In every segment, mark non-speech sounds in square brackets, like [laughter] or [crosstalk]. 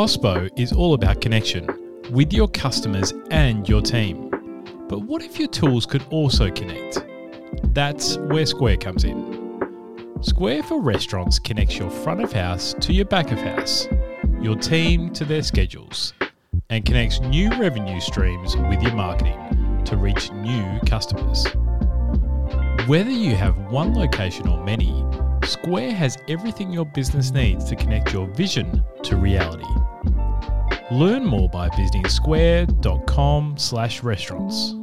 Hospo is all about connection with your customers and your team. But what if your tools could also connect? That's where Square comes in. Square for Restaurants connects your front of house to your back of house, your team to their schedules, and connects new revenue streams with your marketing to reach new customers. Whether you have one location or many, Square has everything your business needs to connect your vision to reality. Learn more by visiting square.com slash restaurants.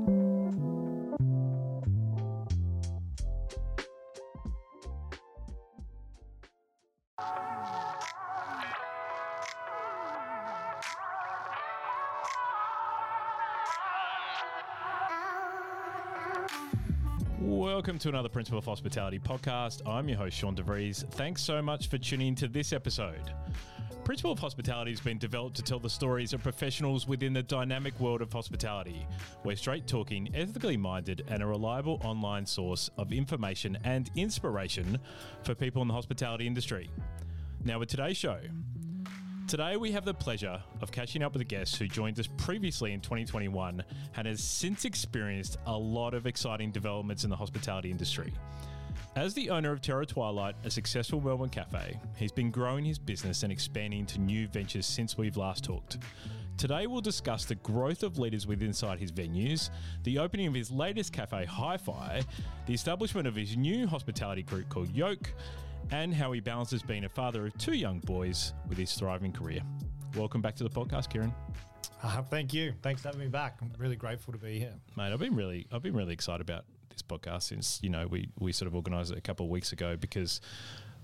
Welcome to another Principle of Hospitality podcast. I'm your host, Sean DeVries. Thanks so much for tuning into this episode. Principle of Hospitality has been developed to tell the stories of professionals within the dynamic world of hospitality. We're straight talking, ethically minded, and a reliable online source of information and inspiration for people in the hospitality industry. Now, with today's show, Today, we have the pleasure of catching up with a guest who joined us previously in 2021 and has since experienced a lot of exciting developments in the hospitality industry. As the owner of Terror Twilight, a successful Melbourne cafe, he's been growing his business and expanding to new ventures since we've last talked. Today, we'll discuss the growth of leaders within inside his venues, the opening of his latest cafe, Hi Fi, the establishment of his new hospitality group called Yolk, and how he balances being a father of two young boys with his thriving career. Welcome back to the podcast, Kieran. Uh, thank you. Thanks for having me back. I'm really grateful to be here. Mate, I've been really I've been really excited about this podcast since, you know, we we sort of organized it a couple of weeks ago because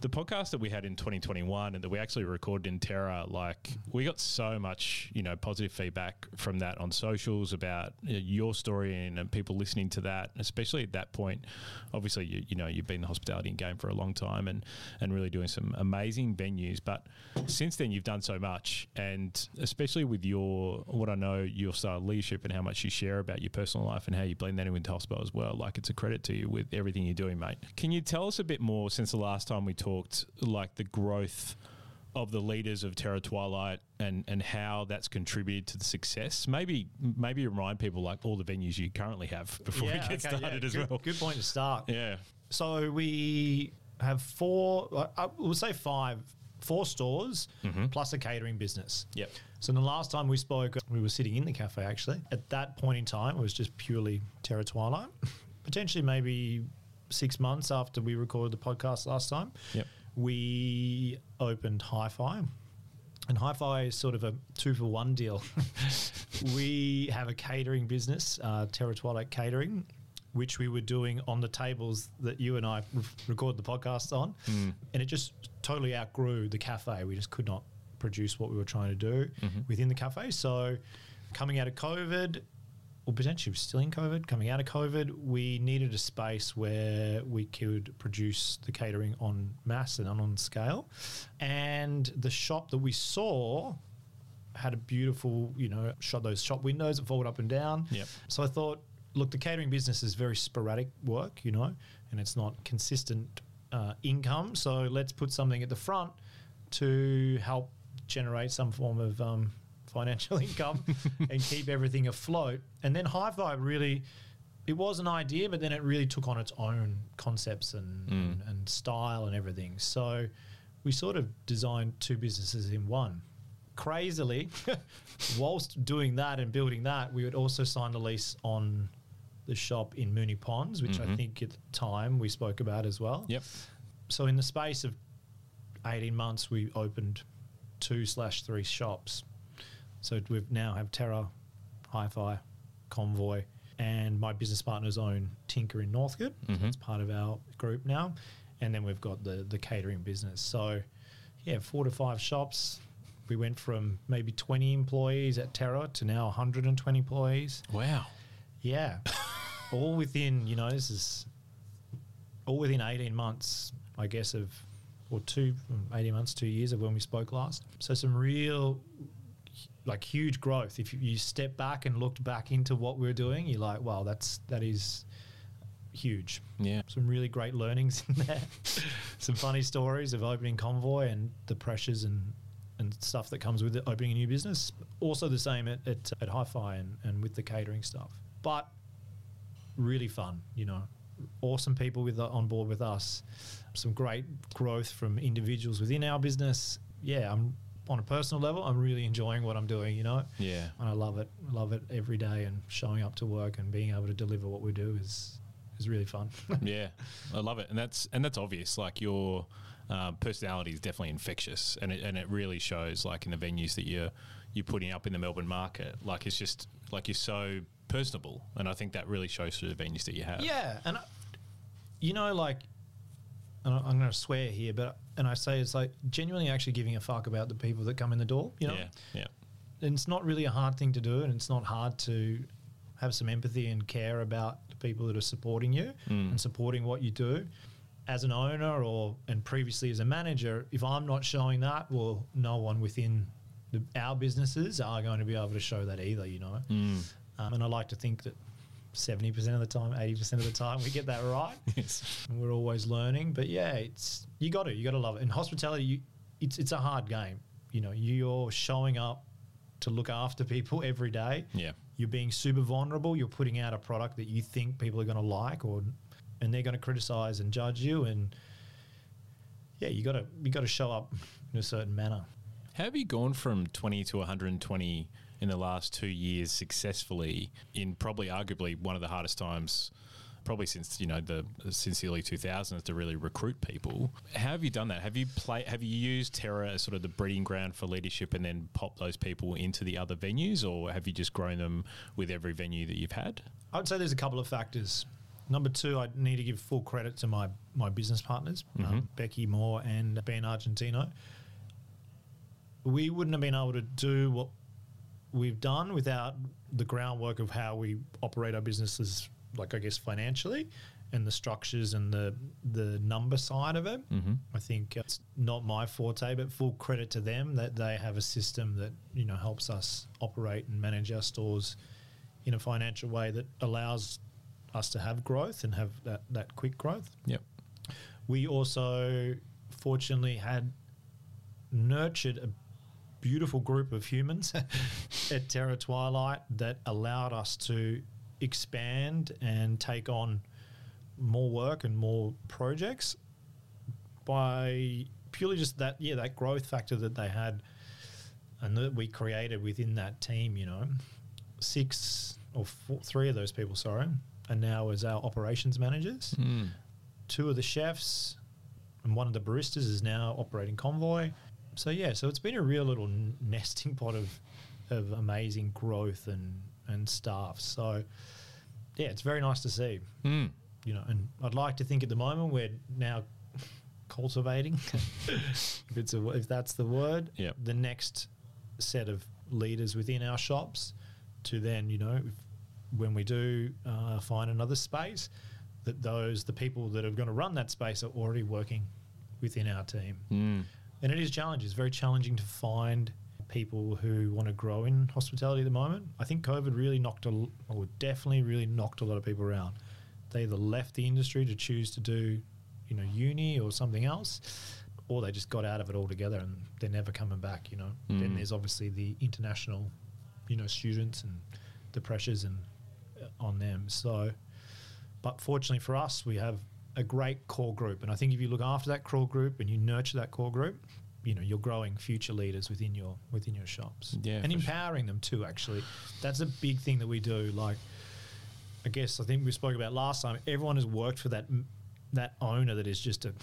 the podcast that we had in 2021 and that we actually recorded in Terror, like we got so much, you know, positive feedback from that on socials about your story and, and, people listening to that, especially at that point. Obviously, you, you know, you've been in the hospitality game for a long time and, and really doing some amazing venues. But since then, you've done so much. And especially with your, what I know, your style of leadership and how much you share about your personal life and how you blend that into hospital as well. Like it's a credit to you with everything you're doing, mate. Can you tell us a bit more since the last time we talked? Talked like the growth of the leaders of Terror Twilight and and how that's contributed to the success. Maybe maybe remind people like all the venues you currently have before yeah, we get okay, started yeah. as good, well. Good point to start. Yeah. So we have four. Uh, we'll say five. Four stores mm-hmm. plus a catering business. Yep. So the last time we spoke, we were sitting in the cafe actually. At that point in time, it was just purely Terror Twilight. [laughs] Potentially, maybe six months after we recorded the podcast last time, yep. we opened Hi Fi. And Hi Fi is sort of a two for one deal. [laughs] we have a catering business, uh, Terror Twilight Catering, which we were doing on the tables that you and I re- recorded the podcast on. Mm. And it just totally outgrew the cafe. We just could not produce what we were trying to do mm-hmm. within the cafe. So, coming out of COVID, or potentially still in COVID, coming out of COVID, we needed a space where we could produce the catering on mass and on scale. And the shop that we saw had a beautiful, you know, shot those shop windows that fold up and down. Yep. So I thought, look, the catering business is very sporadic work, you know, and it's not consistent uh, income. So let's put something at the front to help generate some form of um, financial [laughs] income and keep everything afloat. And then Hi Fi really, it was an idea, but then it really took on its own concepts and, mm. and, and style and everything. So we sort of designed two businesses in one. Crazily, [laughs] whilst doing that and building that, we would also sign a lease on the shop in Moonee Ponds, which mm-hmm. I think at the time we spoke about as well. Yep. So in the space of 18 months, we opened two slash three shops. So we now have Terror, Hi-Fi, Convoy, and my business partner's own Tinker in Northcote. Mm-hmm. It's part of our group now. And then we've got the the catering business. So yeah, four to five shops. We went from maybe 20 employees at Terror to now 120 employees. Wow. Yeah. [laughs] all within, you know, this is all within 18 months, I guess, of, or two, 18 months, two years of when we spoke last. So some real like huge growth. If you step back and looked back into what we are doing, you're like, wow, that's that is huge. Yeah, some really great learnings [laughs] in there. some funny stories of opening convoy and the pressures and and stuff that comes with it, opening a new business. Also the same at, at, at Hi-Fi and, and with the catering stuff. But really fun, you know. Awesome people with on board with us. Some great growth from individuals within our business. Yeah, I'm on a personal level, I'm really enjoying what I'm doing, you know. Yeah. And I love it. Love it every day and showing up to work and being able to deliver what we do is is really fun. [laughs] yeah, I love it, and that's and that's obvious. Like your uh, personality is definitely infectious, and it and it really shows. Like in the venues that you're you're putting up in the Melbourne market, like it's just like you're so personable, and I think that really shows through the venues that you have. Yeah, and I, you know, like, and I- I'm going to swear here, but and I say it's like genuinely actually giving a fuck about the people that come in the door. You know, yeah, yeah, and it's not really a hard thing to do, and it's not hard to have some empathy and care about the people that are supporting you Mm. and supporting what you do. As an owner, or and previously as a manager, if I'm not showing that, well, no one within the, our businesses are going to be able to show that either. You know, Mm. um, and I like to think that seventy percent of the time, eighty percent of the time, we get that right. [laughs] Yes. and we're always learning. But yeah, it's you got to you got to love it. In hospitality, you, it's it's a hard game. You know, you're showing up to look after people every day. Yeah. You're being super vulnerable. You're putting out a product that you think people are going to like, or and they're going to criticize and judge you. And yeah, you got to you got to show up [laughs] in a certain manner. How have you gone from 20 to 120 in the last two years successfully in probably arguably one of the hardest times probably since you know the since the early 2000s to really recruit people how have you done that have you play have you used terror as sort of the breeding ground for leadership and then pop those people into the other venues or have you just grown them with every venue that you've had I would say there's a couple of factors. Number two, I need to give full credit to my my business partners, um, Becky Moore and Ben Argentino. We wouldn't have been able to do what we've done without the groundwork of how we operate our businesses, like I guess financially, and the structures and the the number side of it. mm-hmm. I think it's not my forte, but full credit to them that they have a system that you know helps us operate and manage our stores in a financial way that allows us to have growth and have that, that quick growth. yep We also fortunately had nurtured a beautiful group of humans [laughs] at Terror Twilight that allowed us to expand and take on more work and more projects by purely just that yeah that growth factor that they had and that we created within that team you know. Six or four, three of those people sorry are now as our operations managers. Mm. two of the chefs and one of the baristas is now operating convoy so yeah so it's been a real little nesting pot of of amazing growth and and staff so yeah it's very nice to see Mm. you know and i'd like to think at the moment we're now cultivating [laughs] if it's a, if that's the word Yep. the next set of leaders within our shops to then you know if, when we do uh, find another space that those the people that are going to run that space are already working within our team Mm. And it is challenging. It's very challenging to find people who want to grow in hospitality at the moment. I think covid really knocked a or definitely really knocked a lot of people around. They either left the industry to choose to do you know uni or something else or they just got out of it altogether and they're never coming back you know? Then Mm. there's obviously the international you know students and the pressures and uh, on them. So but fortunately for us we have a great core group. And i think if you look after that core group and you nurture that core group you know you're growing future leaders within your within your shops. Yeah, and for sure. empowering them too actually. That's a big thing that we do. Like i guess i think we spoke about last time everyone has worked for that that owner that is just a,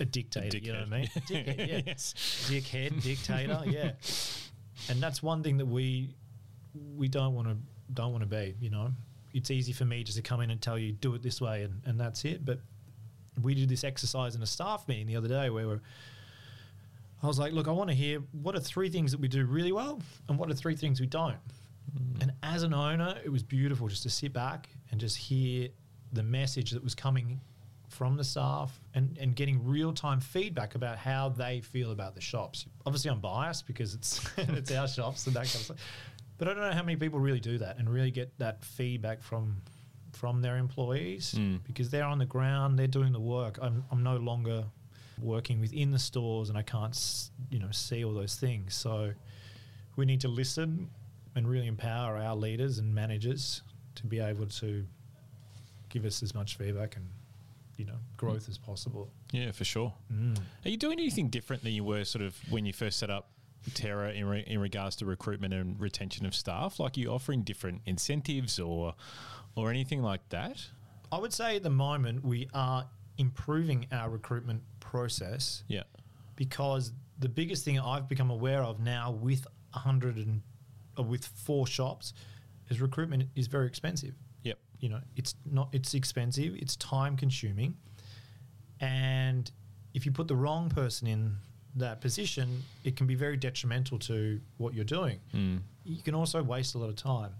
a dictator you know what i mean? [laughs] Dickhead, yeah. Yes. Dickhead dictator [laughs] yeah. And that's one thing that we we don't want to don't want to be you know? It's easy for me just to come in and tell you do it this way and, and that's it. But we did this exercise in a staff meeting the other day where we're I was like, look, I want to hear what are three things that we do really well and what are three things we don't. Hmm. And as an owner, it was beautiful just to sit back and just hear the message that was coming from the staff and, and getting real time feedback about how they feel about the shops. Obviously, I'm biased because it's [laughs] it's our shops and that kind of stuff. But I don't know how many people really do that and really get that feedback from from their employees Mm. because they're on the ground, they're doing the work. I'm, I'm no longer working within the stores and I can't, you know, see all those things. So we need to listen and really empower our leaders and managers to be able to give us as much feedback and, you know, growth as possible. Yeah, for sure. Mm. Are you doing anything different than you were sort of when you first set up Terror in, re- in regards to recruitment and retention of staff? Like, you offering different incentives or or anything like that? I would say at the moment we are improving our recruitment process Yeah. because the biggest thing I've become aware of now with 100 and uh, with four shops is recruitment is very expensive. Yep. You know, it's not it's expensive, it's time consuming. And if you put the wrong person in that position, it can be very detrimental to what you're doing. Mm. You can also waste a lot of time.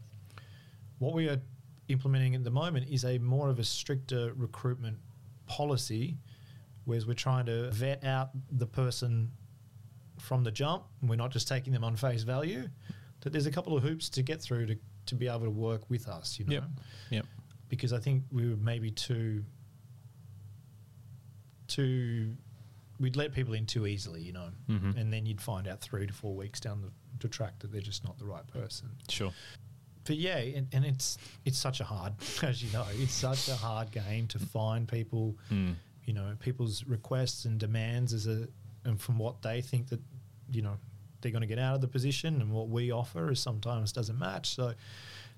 What we are implementing at the moment is a more of a stricter recruitment policy, whereas we're trying to vet out the person from the jump. And we're not just taking them on face value. That there's a couple of hoops to get through to, to be able to work with us. You know, Yep. Yep. because I think we were maybe too too we'd let people in too easily, you know, Mhm. and then you'd find out three to four weeks down the, the track that they're just not the right person. Sure. But yeah, and, and it's it's such a hard, [laughs] as you know, it's such a hard game to find people, Mm. you know, people's requests and demands as a and from what they think that you know they're going to get out of the position and what we offer is sometimes doesn't match. So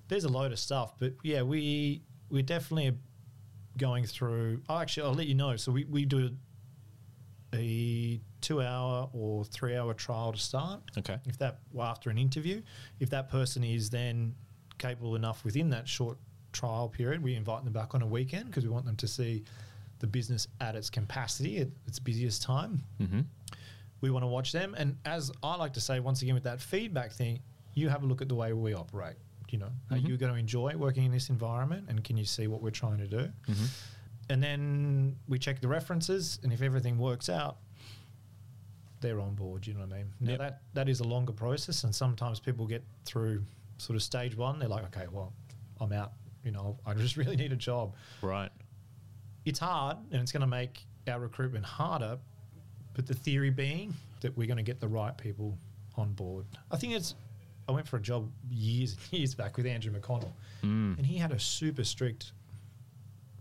there's a load of stuff, but yeah, we we're definitely going through. Oh, actually, I'll let you know. So we we do a two hour or three hour trial to start. Okay. If that well, after an interview, if that person is then capable enough within that short trial period, we invite them back on a weekend because we want them to see the business at its capacity at its busiest time. Mm-hmm. We want to watch them, and as I like to say, once again with that feedback thing, you have a look at the way we operate. You know, are Mhm. you going to enjoy working in this environment, and can you see what we're trying to do? Mm-hmm. And then we check the references, and if everything works out, they're on board. You know what I mean? Now Yep. that that is a longer process, and sometimes people get through sort of stage one. They're like, okay, well, I'm out. You know, [laughs] I just really need a job. Right. It's hard, and it's going to make our recruitment harder. But the theory being that we're going to get the right people on board. I think it's. I went for a job years and [laughs] years back with Andrew McConnell, Mm. and he had a super strict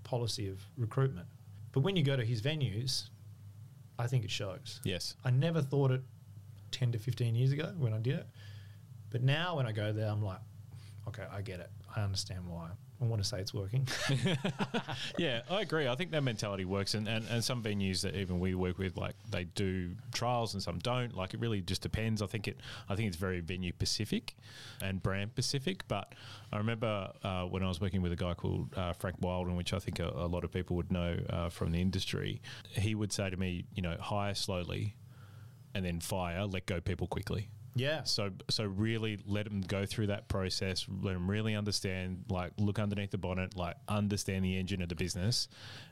policy of recruitment. But when you go to his venues, I think it shows. Yes. I never thought it 10 to 15 years ago when I did it. But now when I go there, I'm like, okay, I get it. I understand why. I want to say it's working. [laughs] [laughs] yeah, I agree. I think that mentality works, and, and, and some venues that even we work with, like they do trials and some don't. Like it really just depends. I think it. I think it's very venue specific and brand specific. But I remember uh, when I was working with a guy called uh, Frank Wilden, which I think a, a lot of people would know uh, from the industry. He would say to me, you know, hire slowly, and then fire, let go people quickly. Yeah. So so really let them go through that process. Let them really understand, like look underneath the bonnet, like understand the engine of the business,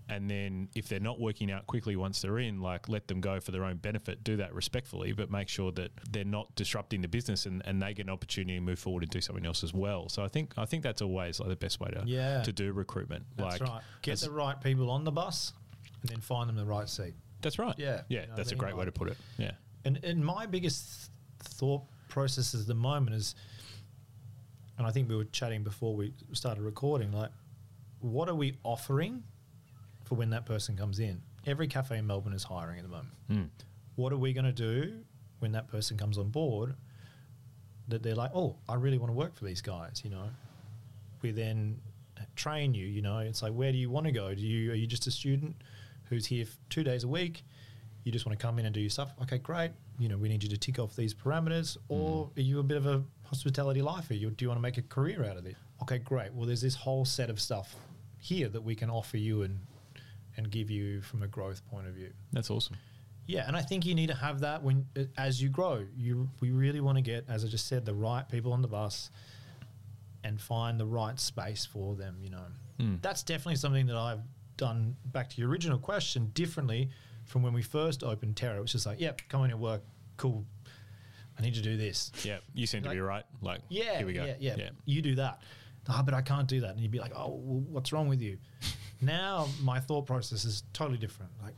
and then if they're not working out quickly once they're in, like let them go for their own benefit. Do that respectfully, but make sure that they're not disrupting the business and, and they get an opportunity to move forward and do something else as well. So I think I think that's always like the best way to Yeah. to do recruitment. That's like right. Get the right people on the bus and then find them the right seat. that's right. Yeah, yeah, you know that's I a mean? great way to put it. Yeah. And, and my biggest thought process at the moment is, and I think we were chatting before we started recording, like, what are we offering for when that person comes in? Every cafe in Melbourne is hiring at the moment. Mm. What are we going to do when that person comes on board that they're like, oh, I really want to work for these guys, you know? We then train you, you know, it's like, where do you want to go? Do you, are you just a student who's here two days a week? You just want to come in and do your stuff? Okay, great. You know, we need you to tick off these parameters. Or are you a bit of a hospitality lifer? You, do you want to make a career out of this? Okay, great. Well, there's this whole set of stuff here that we can offer you and and give you from a growth point of view. That's awesome. Yeah, and I think you need to have that when uh, as you grow. You we really want to get, as I just said, the right people on the bus and find the right space for them. You know, Mm. that's definitely something that I've done. Back to your original question, differently from when we first opened Terror, which is like, yep, come in and work, cool. I need to do this. Yeah, you seem to be right. Like, Yeah, here we go. Yeah, yeah, You do that. Ah, but I can't do that. And you'd be like, oh, well, what's wrong with you? [laughs] now my thought process is totally different. Like,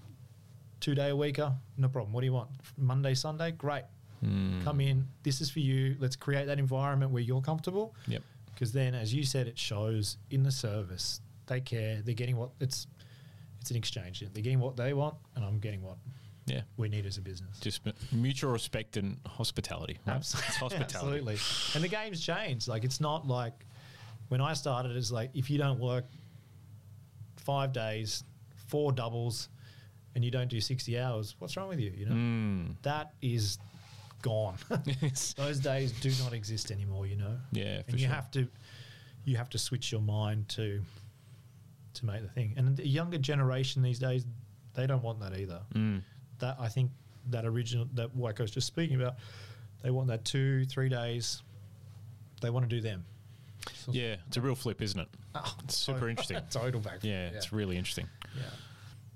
two day a weeker, no problem. What do you want? Monday, Sunday, great. Mm. Come in. This is for you. Let's create that environment where you're comfortable. Yep. Because then, as you said, it shows in the service. They care. They're getting what it's. It's an exchange. They're getting what they want, and I'm getting what Yeah. we need as a business. Just mutual respect and hospitality. Right? Abs- It's hospitality. Absolutely. And the game's changed. Like it's not like when I started. It's like if you don't work five days, four doubles, and you don't do sixty hours, what's wrong with you? You know Mm. that is gone. [laughs] [laughs] Those days do not exist anymore. You know. yeah, for and you sure. have to you have to switch your mind to to make the thing. And the younger generation these days, they don't want that either. Mm. That I think that original that like I was just speaking about, they want that two three days. They want to do them. So- Yeah, it's a real flip, isn't it? Oh, It's super total- interesting. [laughs] Total back. Yeah, it's really interesting. yeah.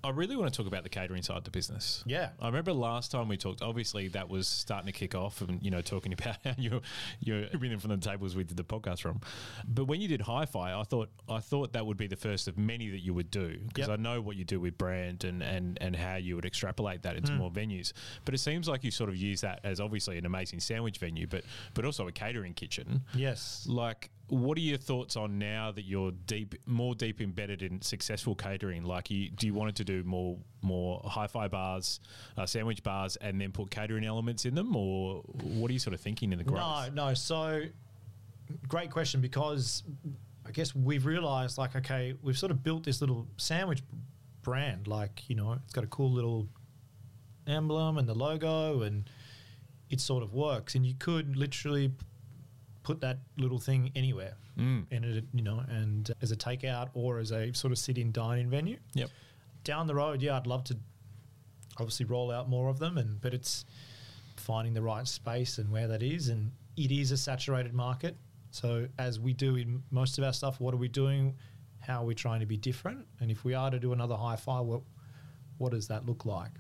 I really want to talk about the catering side of the business. Yeah. I remember last time we talked. Obviously, that was starting to kick off, and you know, talking [laughs] about how you're you're everything from the tables we did the podcast from. But when you did hi-fi, I thought I thought that would be the first of many that you would do because Yep. I know what you do with brand and and and how you would extrapolate that into hmm. more venues. But it seems like you sort of use that as obviously an amazing sandwich venue, but but also a catering kitchen. Yes. Like, what are your thoughts on now that you're deep, more deep embedded in successful catering? Like, you, do you want it to do more, more hi-fi bars, uh, sandwich bars, and then put catering elements in them, or what are you sort of thinking in the growth? No, no. So, great question because I guess we've realized, like, okay, we've sort of built this little sandwich brand. Like, you know, it's got a cool little emblem and the logo, and it sort of works. And you could literally put that little thing anywhere, Mm. and it, you know, and as a takeout or as a sort of sit-in dining venue. Yep. Down the road, yeah, I'd love to obviously roll out more of them, and but it's finding the right space and where that is, and it is a saturated market. So as we do in most of our stuff, what are we doing? How are we trying to be different? And if we are to do another hi-fi, what what does that look like?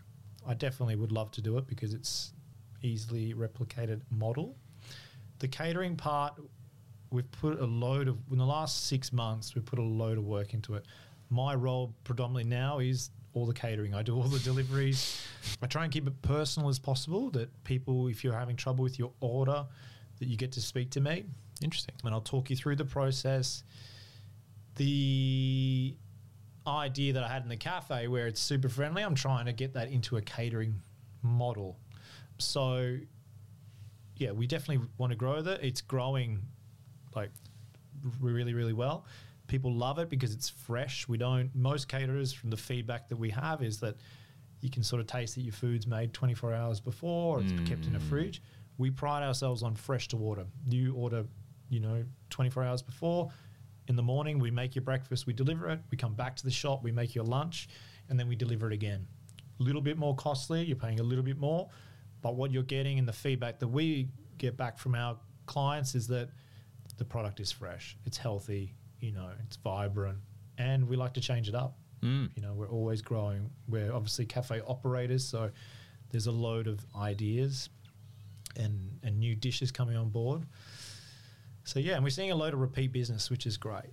I definitely would love to do it because it's easily replicated model. The catering part, we've put a load of in the last six months. We've put a load of work into it. My role predominantly now is all the catering. I do all the deliveries. I try and keep it personal as possible. That people, if you're having trouble with your order, that you get to speak to me Interesting. and I'll talk you through the process. The idea that I had in the cafe where it's super friendly, I'm trying to get that into a catering model. So, yeah, we definitely want to grow that. It's growing like really, really well. People love it because it's fresh. We don't, most caterers, from the feedback that we have, is that you can sort of taste that your food's made 24 hours before, or it's kept in a mm. fridge. We pride ourselves on fresh to order. You order, you know, 24 hours before. In the morning, we make your breakfast, we deliver it. We come back to the shop, we make your lunch, and then we deliver it again. A little bit more costly, you're paying a little bit more, but what you're getting and the feedback that we get back from our clients is that the product is fresh, it's healthy, you know, it's vibrant, and we like to change it up. Mm. You know, we're always growing. We're obviously cafe operators, so there's a load of ideas and and new dishes coming on board. So yeah, and we're seeing a load of repeat business, which is great.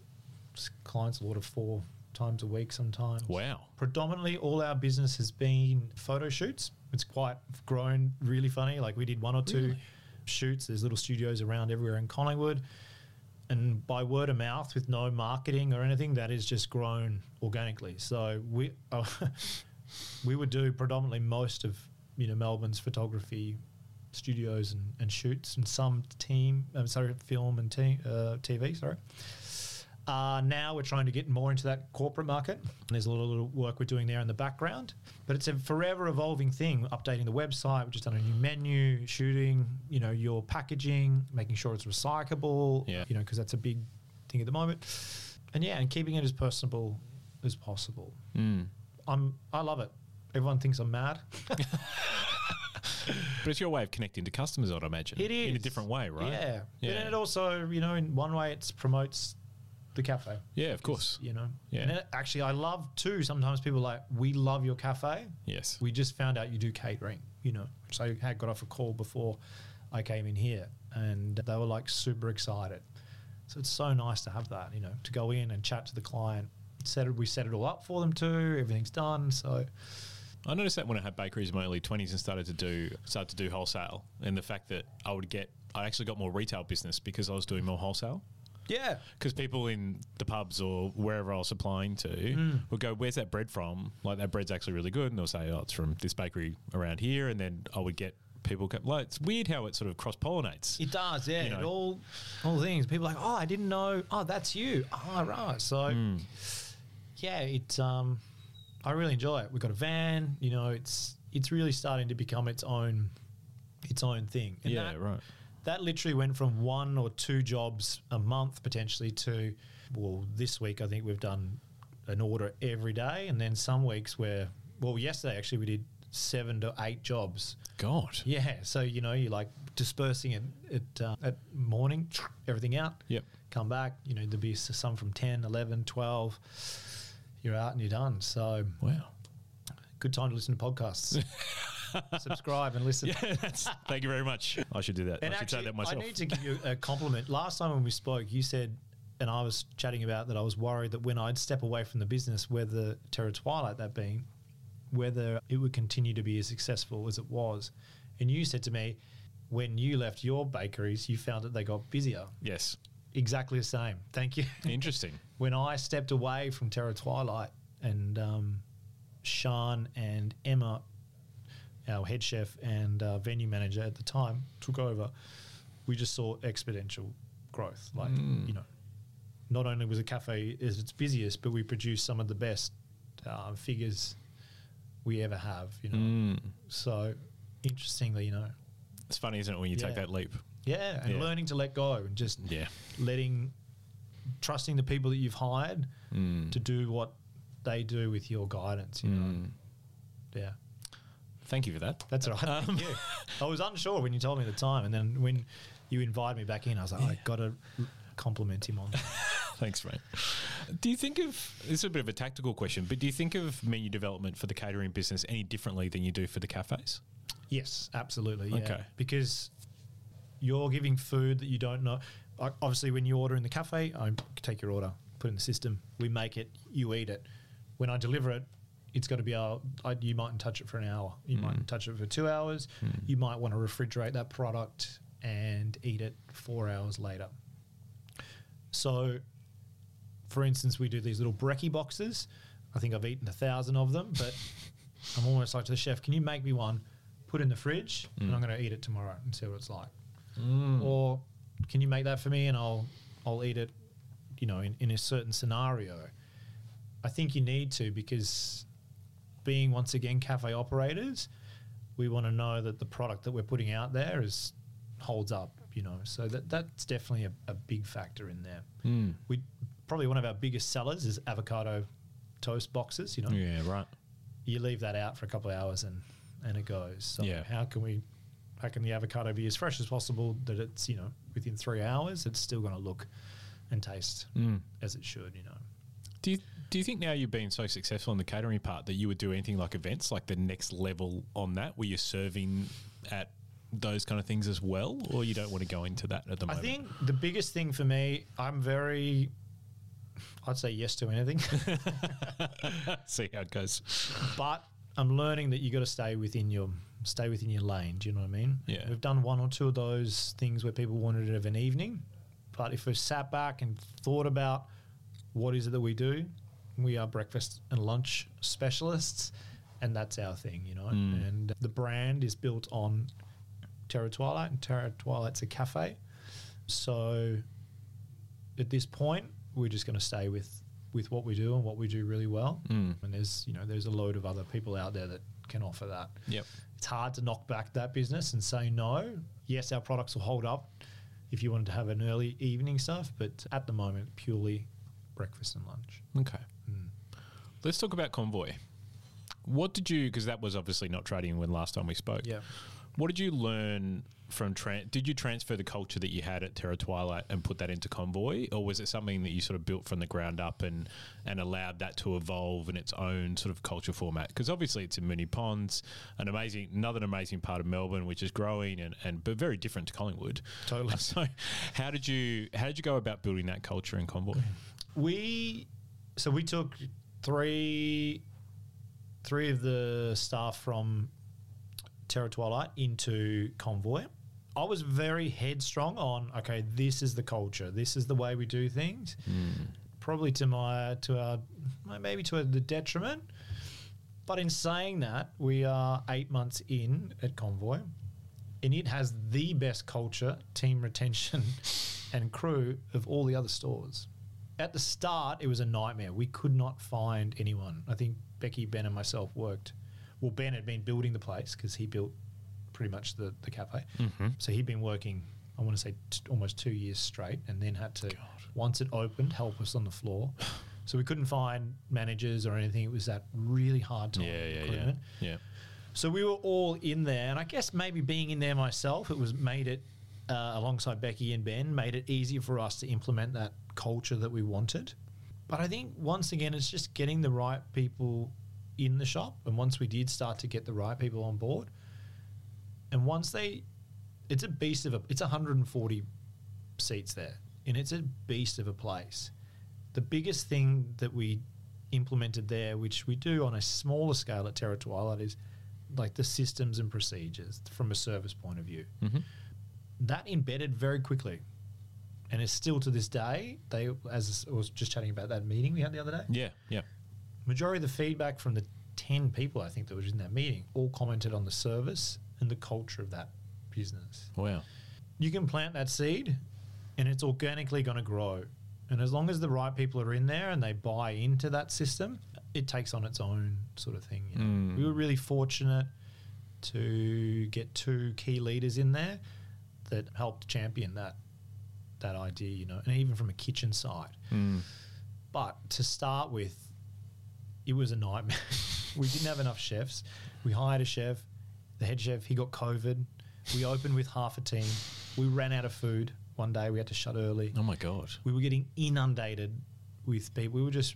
Clients order four times a week sometimes. Wow. Predominantly, all our business has been photo shoots. It's quite grown really funny. Like we did one or two Really? shoots. There's little studios around everywhere in Collingwood. And by word of mouth, with no marketing or anything, that has just grown organically. So we uh, [laughs] we would do predominantly most of you know Melbourne's photography studios and, and shoots, and some team, um, sorry, film and te- uh, TV. Sorry. Uh, now we're trying to get more into that corporate market. And there's a lot of little work we're doing there in the background. But it's a forever evolving thing, updating the website. We've just done a new menu, shooting, you know, your packaging, making sure it's recyclable, Yeah. you know, because that's a big thing at the moment. And yeah, and keeping it as personable as possible. Mm. I'm, I love it. Everyone thinks I'm mad. [laughs] But it's your way of connecting to customers, I'd imagine. It is In a different way, right? Yeah. Yeah. And it also, you know, in one way, it promotes the cafe. Yeah, of course. You know. Yeah. And it, actually, I love too. Sometimes people are like, we love your cafe. Yes. We just found out you do catering. You know, which I had got off a call before I came in here, and they were like super excited. So it's so nice to have that. You know, to go in and chat to the client. Set it, we set it all up for them too. Everything's done. So I noticed that when I had bakeries in my early twenties and started to do started to do wholesale, and the fact that I would get, I actually got more retail business because I was doing more wholesale. Yeah. Because people in the pubs or wherever I was supplying to Mm. would go, "Where's that bread from?" Like that bread's actually really good, and they'll say, "Oh, it's from this bakery around here," and then I would get people. Go, like it's weird how it sort of cross pollinates. It does, yeah. You know. It all, all things. People are like, oh, I didn't know. Oh, that's you. Oh, right. So, Hmm. yeah, it. Um, I really enjoy it. We've got a van. You know, it's it's really starting to become its own, its own thing. And yeah, that, right. That literally went from one or two jobs a month potentially to, well, this week I think we've done an order every day, and then some weeks where, well, yesterday actually we did seven to eight jobs. God. Yeah, so you know, you're like dispersing it at, uh, at morning, everything out, Yep. come back, you know, there'll be some from 10, 11, 12, you're out and you're done. So Wow. good time to listen to podcasts. [laughs] [laughs] Subscribe and listen. Yeah, thank you very much. I should do that. And I should actually, say that myself. I need to give you a compliment. Last time when we spoke, you said, and I was chatting about that I was worried that when I'd step away from the business, whether Terror Twilight that being, whether it would continue to be as successful as it was. And you said to me, when you left your bakeries, you found that they got busier. yes. Exactly the same. Thank you. Interesting. [laughs] when I stepped away from Terror Twilight and um, Sean and Emma, our head chef and uh, venue manager at the time, took over, we just saw exponential growth. Like, Mm. you know, not only was the cafe is its busiest, but we produced some of the best uh, figures we ever have, you know. Mm. So, interestingly, you know, It's funny, isn't it, when you take that leap? yeah, and Yeah. learning to let go and just Yeah. letting, trusting the people that you've hired Mm. to do what they do with your guidance. You know, Mm. yeah, Thank you for that. that's all right. Um, Thank you. I was unsure when you told me the time, and then when you invited me back in, I was like, I got to compliment him on. that. [laughs] Thanks, mate. Do you think of this is a bit of a tactical question, but do you think of menu development for the catering business any differently than you do for the cafes? yes, absolutely. Yeah. Okay. because you're giving food that you don't know. Obviously, when you order in the cafe, I take your order, put it in the system, we make it, you eat it. When I deliver it, it's got to be able, I, you mightn't touch it for an hour. You Mm. might touch it for two hours. Mm. You might want to refrigerate that product and eat it four hours later. So, for instance, we do these little brekkie boxes. I think I've eaten a thousand of them, but [laughs] I'm almost like to the chef, can you make me one, put it in the fridge, and I'm mm. going to eat it tomorrow and see what it's like. Mm. Or can you make that for me and I'll I'll eat it, you know, in, in a certain scenario. I think you need to because being once again cafe operators, we want to know that the product that we're putting out there is holds up, you know. So that that's definitely a, a big factor in there. Mm. We probably one of our biggest sellers is avocado toast boxes, you know Yeah, right. you leave that out for a couple of hours and and it goes. So Yeah. how can we how can the avocado be as fresh as possible that it's, you know, within three hours it's still gonna look and taste Mm. as it should, you know. Do you, do you think now you've been so successful in the catering part that you would do anything like events, like the next level on that, where you're serving at those kind of things as well, or you don't want to go into that at the I moment? I think the biggest thing for me, I'm very I'd say yes to anything. [laughs] [laughs] See how it goes. but I'm learning that you got to stay within your stay within your lane. Do you know what I mean? Yeah. We've done one or two of those things where people wanted it of an evening, but if we've sat back and thought about what is it that we do, we are breakfast and lunch specialists, and that's our thing. You know, Mm. and the brand is built on Terror Twilight, and Terror Twilight's a cafe. So at this point, we're just going to stay with with what we do and what we do really well. Mm. And there's you know there's a load of other people out there that can offer that. Yep. It's hard to knock back that business and say no. Yes, our products will hold up if you wanted to have an early evening stuff, but at the moment, purely breakfast and lunch. Okay. Let's talk about Convoy. What did you, because that was obviously not trading when last time we spoke. Yeah. What did you learn from, tran did you transfer the culture that you had at Terror Twilight and put that into Convoy? Or was it something that you sort of built from the ground up and, and allowed that to evolve in its own sort of culture format? Because obviously it's in Moonee Ponds, an amazing, another amazing part of Melbourne, which is growing and, and but very different to Collingwood. Totally. [laughs] So how did you, how did you go about building that culture in Convoy? We so we took three three of the staff from Terror Twilight into Convoy. I was very headstrong on okay, this is the culture, this is the way we do things. Hmm. Probably to my to our maybe to the detriment. But in saying that, we are eight months in at Convoy, and it has the best culture, team retention, [laughs] and crew of all the other stores. At the start, it was a nightmare. We could not find anyone. I think Becky, Ben, and myself worked. Well, Ben had been building the place because he built pretty much the, the cafe. Mm-hmm. So he'd been working, I want to say, t- almost two years straight, and then had to, once it opened, help us on the floor. [sighs] So we couldn't find managers or anything. It was that really hard time. Yeah, yeah, yeah, yeah. So we were all in there, and I guess maybe being in there myself, it was made it uh, alongside Becky and Ben, made it easier for us to implement that culture that we wanted. But I think once again, it's just getting the right people in the shop, and once we did start to get the right people on board, and once they, it's a beast of a, it's 140 seats there, and it's a beast of a place. The biggest thing that we implemented there, which we do on a smaller scale at Terror Twilight, is like the systems and procedures from a service point of view. Mm-hmm. That embedded very quickly. And it's still to this day, they as I was just chatting about that meeting we had the other day. Yeah, yeah. Majority of the feedback from the ten people I think that was in that meeting all commented on the service and the culture of that business. Wow. You can plant that seed and it's organically going to grow. And as long as the right people are in there and they buy into that system, it takes on its own sort of thing. You know? Mm. We were really fortunate to get two key leaders in there that helped champion that that idea, you know, and even from a kitchen side. Mm. But to start with, it was a nightmare. [laughs] we didn't have enough chefs. We hired a chef, the head chef, he got COVID. We opened with half a team. We ran out of food one day. We had to shut early. Oh my god. We were getting inundated with people. We were just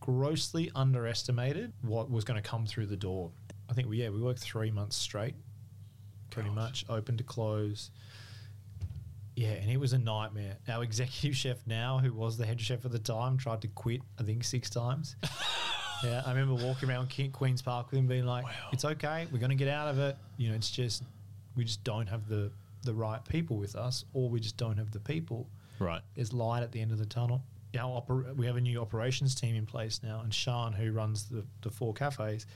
grossly underestimated what was going to come through the door. I think we, yeah, we worked three months straight, pretty much, open to close. Yeah, and it was a nightmare. Our [laughs] executive chef now, who was the head chef at the time, tried to quit, I think, six times. [laughs] yeah, I remember walking around Queen's Park with him being like, Wow. it's okay, we're going to get out of it. You know, it's just, we just don't have the, the right people with us, or we just don't have the people Right. there's light at the end of the tunnel. Our oper- we have a new operations team in place now, and Sean, who runs the, the four cafes,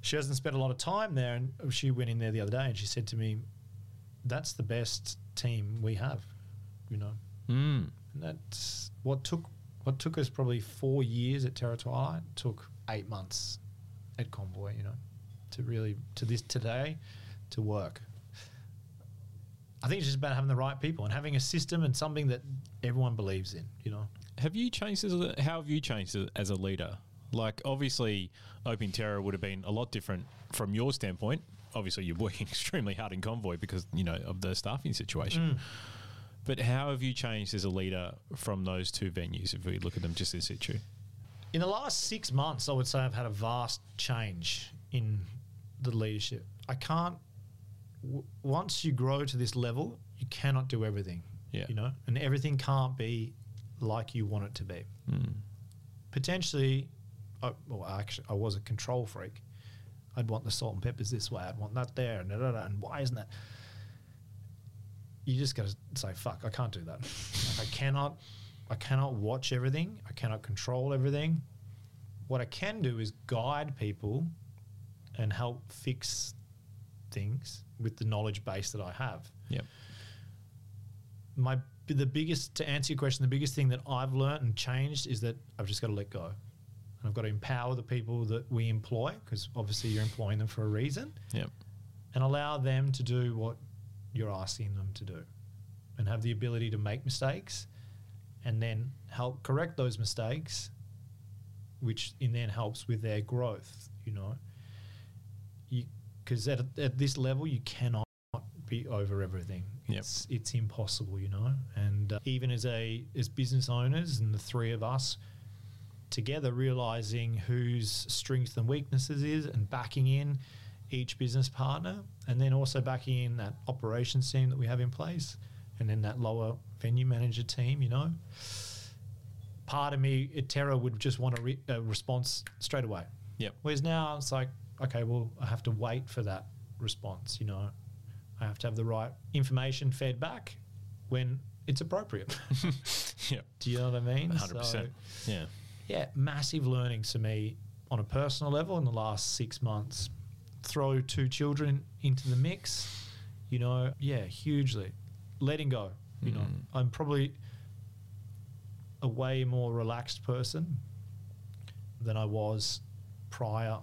she hasn't spent a lot of time there. And she went in there the other day and she said to me, That's the best team we have, you know. Mm. And that's what took what took us probably four years at Terror Twilight took eight months at Convoy, you know, to really to this today to work. I think it's just about having the right people and having a system and something that everyone believes in, you know. Have you changed as a, how have you changed as a leader? Like obviously, Open Terror would have been a lot different from your standpoint. Obviously, you're working [laughs] extremely hard in Convoy because you know of the staffing situation. But how have you changed as a leader from those two venues? If we look at them just in situ, In the last six months, I would say I've had a vast change in the leadership. I can't. W- once you grow to this level, you cannot do everything. Yeah. You know, and everything can't be like you want it to be. Mm. Potentially, I, well, actually, I was a control freak. I'd want the salt and peppers this way. I'd want that there, and da, da, da, and why isn't that? You just got to say, "Fuck, I can't do that. like, I cannot, I cannot watch everything. I cannot control everything. What I can do is guide people and help fix things with the knowledge base that I have. Yep. My the biggest to answer your question, the biggest thing that I've learned and changed is that I've just got to let go. And I've got to empower the people that we employ because obviously you're employing them for a reason Yep. and allow them to do what you're asking them to do and have the ability to make mistakes and then help correct those mistakes which in then helps with their growth you know because at, at this level you cannot be over everything Yep. it's it's impossible you know and uh, even as a as business owners and the three of us together realizing whose strengths and weaknesses is and backing in each business partner and then also backing in that operations team that we have in place and then that lower venue manager team you know part of me at terror would just want a, re- a response straight away Yep. Whereas now it's like, okay, well, I have to wait for that response. You know, I have to have the right information fed back when it's appropriate. [laughs] Yep. Do you know what I mean? Hundred percent. So, Yeah. Yeah, massive learnings for me on a personal level in the last six months. Throw two children into the mix, you know, yeah, hugely. Letting go, you know, Mm. I'm probably a way more relaxed person than I was prior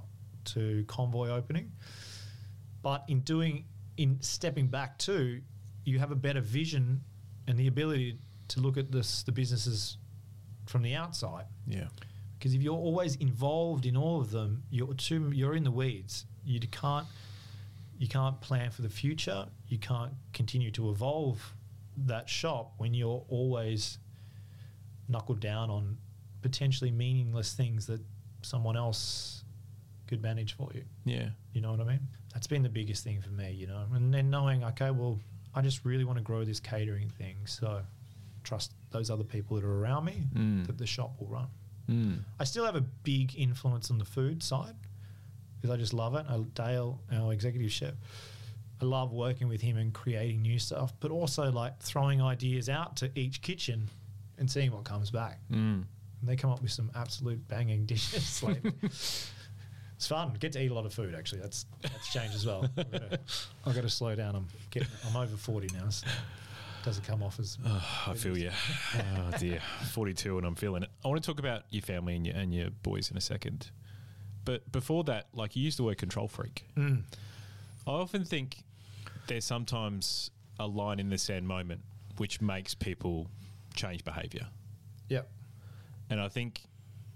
to convoy opening. But in doing, in stepping back too, you have a better vision and the ability to look at this, the businesses from the outside. Yeah. Because if you're always involved in all of them, you're too, you're in the weeds. You can't you can't plan for the future. You can't continue to evolve that shop when you're always knuckled down on potentially meaningless things that someone else could manage for you. Yeah. You know what I mean? That's been the biggest thing for me, you know. And then knowing, okay, well, I just really want to grow this catering thing. So trust those other people that are around me Mm. that the shop will run. Mm. I still have a big influence on the food side because I just love it. I, Dale, our executive chef, I love working with him and creating new stuff, but also like throwing ideas out to each kitchen and seeing what comes back. Mm. And they come up with some absolute banging dishes [laughs] lately. it's fun. Get to eat a lot of food. Actually, that's that's changed as well. I've got to, I've got to slow down. I'm getting. I'm over forty now. So doesn't come off as. Oh, I feel you. [laughs] Oh dear, forty-two, and I'm feeling it. I want to talk about your family and your and your boys in a second, but before that, like you used the word control freak. Mm. I often think there's sometimes a line in the sand moment which makes people change behaviour, Yep. and I think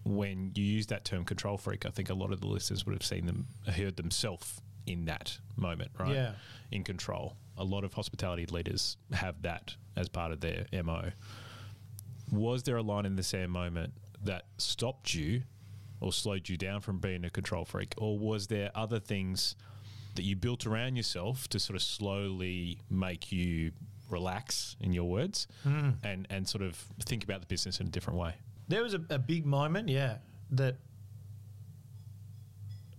when you use that term control freak, I think a lot of the listeners would have seen them, heard themselves in that moment, right? Yeah. In control. A lot of hospitality leaders have that as part of their MO. Was there a line in the sand moment that stopped you or slowed you down from being a control freak? Or was there other things that you built around yourself to sort of slowly make you relax, in your words, Mm. and, and sort of think about the business in a different way? There was a, a big moment, yeah, that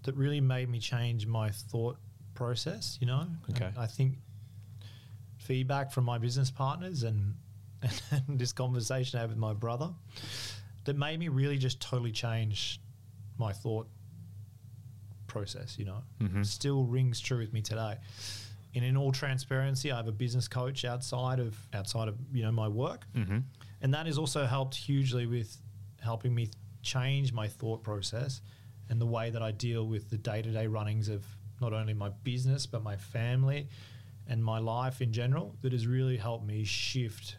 that really made me change my thought process. You know, Okay. And I think feedback from my business partners and, [laughs] and this conversation I had with my brother that made me really just totally change my thought process. You know, Mhm. still rings true with me today. And in all transparency, I have a business coach outside of outside of you know my work Mm-hmm. and that has also helped hugely with helping me change my thought process and the way that I deal with the day-to-day runnings of not only my business but my family and my life in general that has really helped me shift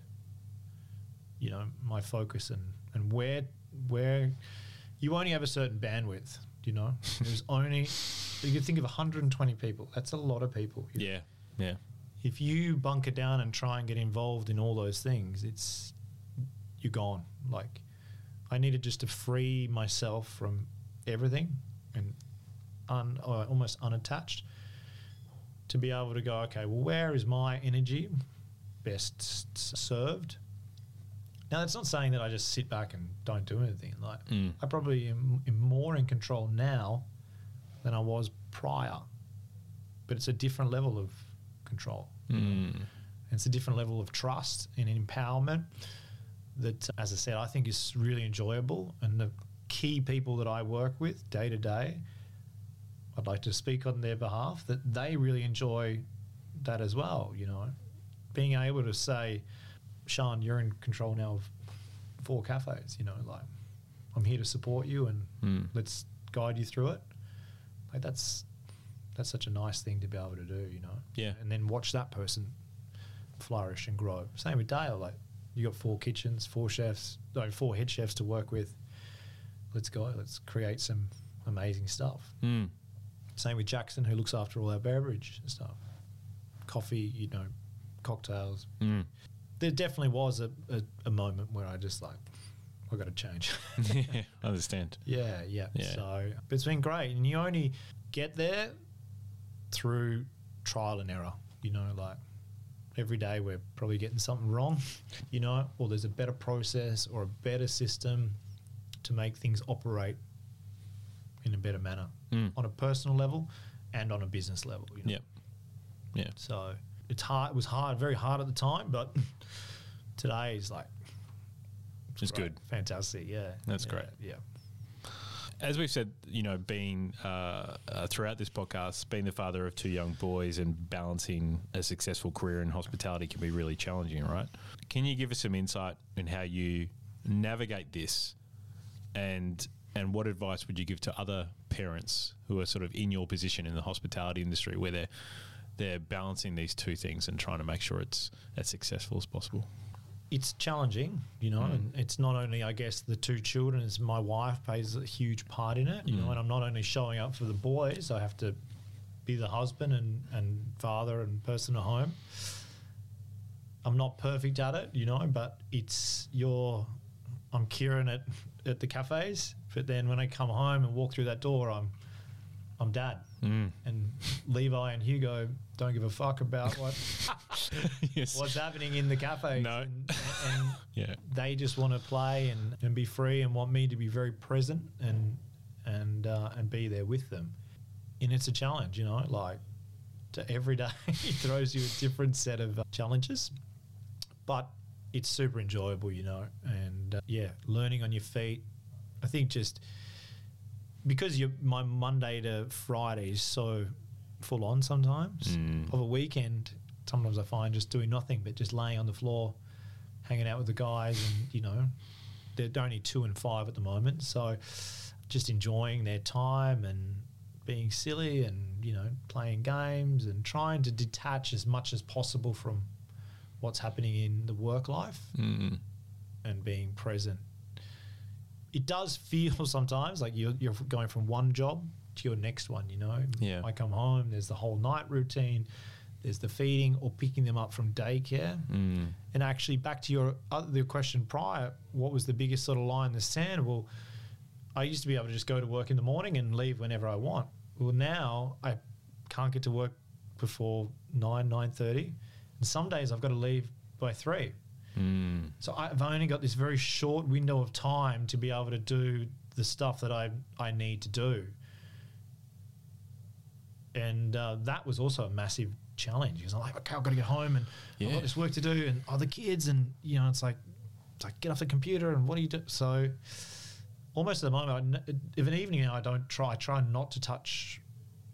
you know my focus and and where where you only have a certain bandwidth you know [laughs] there's only you can think of 120 people that's a lot of people Yeah. Yeah. if you bunker down and try and get involved in all those things, it's you're gone. Like I needed just to free myself from everything and un, or almost unattached to be able to go, okay, well, where is my energy best served? Now, that's not saying that I just sit back and don't do anything. Like Mm. I probably am, am more in control now than I was prior, but it's a different level of control. Mm. And it's a different level of trust and empowerment that, as I said, I think is really enjoyable. And the key people that I work with day to day, I'd like to speak on their behalf that they really enjoy that as well. You know, being able to say, Sean, you're in control now of four cafes. You know, like I'm here to support you and Mm. let's guide you through it. Like that's that's such a nice thing to be able to do, you know. Yeah. And then watch that person flourish and grow. Same with Dale. Like you got four kitchens, four chefs, no, four head chefs to work with. Let's go. Let's create some amazing stuff. Mm. Same with Jackson, who looks after all our beverage and stuff. Coffee, you know, cocktails. Mm. There definitely was a, a, a moment where I just like, I got to change. [laughs] yeah, I understand. Yeah, yeah, Yeah. So but it's been great, and you only get there through trial and error. You know, like every day we're probably getting something wrong, [laughs] you know, or there's a better process or a better system to make things operate in a better manner Mm. on a personal level and on a business level. You know? Yep. Yeah. So it's hard. It was hard, very hard at the time, but [laughs] today is like It's great. good. fantastic. Yeah, That's Yeah, great. Yeah, As we've said, you know, being uh, uh, throughout this podcast, being the father of two young boys and balancing a successful career in hospitality can be really challenging, right? Can you give us some insight in how you navigate this, and and what advice would you give to other parents who are sort of in your position in the hospitality industry, where they're they're balancing these two things and trying to make sure it's as successful as possible? it's challenging, you know, Mm. and it's not only, I guess, the two children. It's my wife plays a huge part in it, you know, Mm. and I'm not only showing up for the boys. I have to be the husband and and father and person at home. I'm not perfect at it, you know, but it's your. I'm Kieran at at the cafes, but then when I come home and walk through that door, I'm I'm dad, Mm. and Levi and Hugo don't give a fuck about what [laughs] yes. what's happening in the cafe. No. and, and [laughs] Yeah. they just want to play and, and be free and want me to be very present and and uh, and be there with them. And it's a challenge, you know, like to every day [laughs] it throws you a different set of uh, challenges, but it's super enjoyable, you know. And uh, yeah, learning on your feet. I think just because you my Monday to Friday is so full on sometimes Mm. of a weekend. Sometimes I find just doing nothing but just laying on the floor, hanging out with the guys, and you know, they're only two and five at the moment, so just enjoying their time and being silly and you know playing games and trying to detach as much as possible from what's happening in the work life Mm. and being present. It does feel [laughs] sometimes like you're, you're going from one job to your next one, you know? Yeah. I come home, there's the whole night routine, there's the feeding or picking them up from daycare. Mm. And actually, back to your other question prior, what was the biggest sort of line in the sand? Well, I used to be able to just go to work in the morning and leave whenever I want. Well, now I can't get to work before nine nine thirty, and some days I've got to leave by three. Mm. So I've only got this very short window of time to be able to do the stuff that I I need to do. And uh, that was also a massive challenge because I'm like, okay, I've got to get home and I've got this work to do, and other kids, and you know, it's like, it's like get off the computer and what do you do? So almost at the moment, I if an evening I don't try, I try not to touch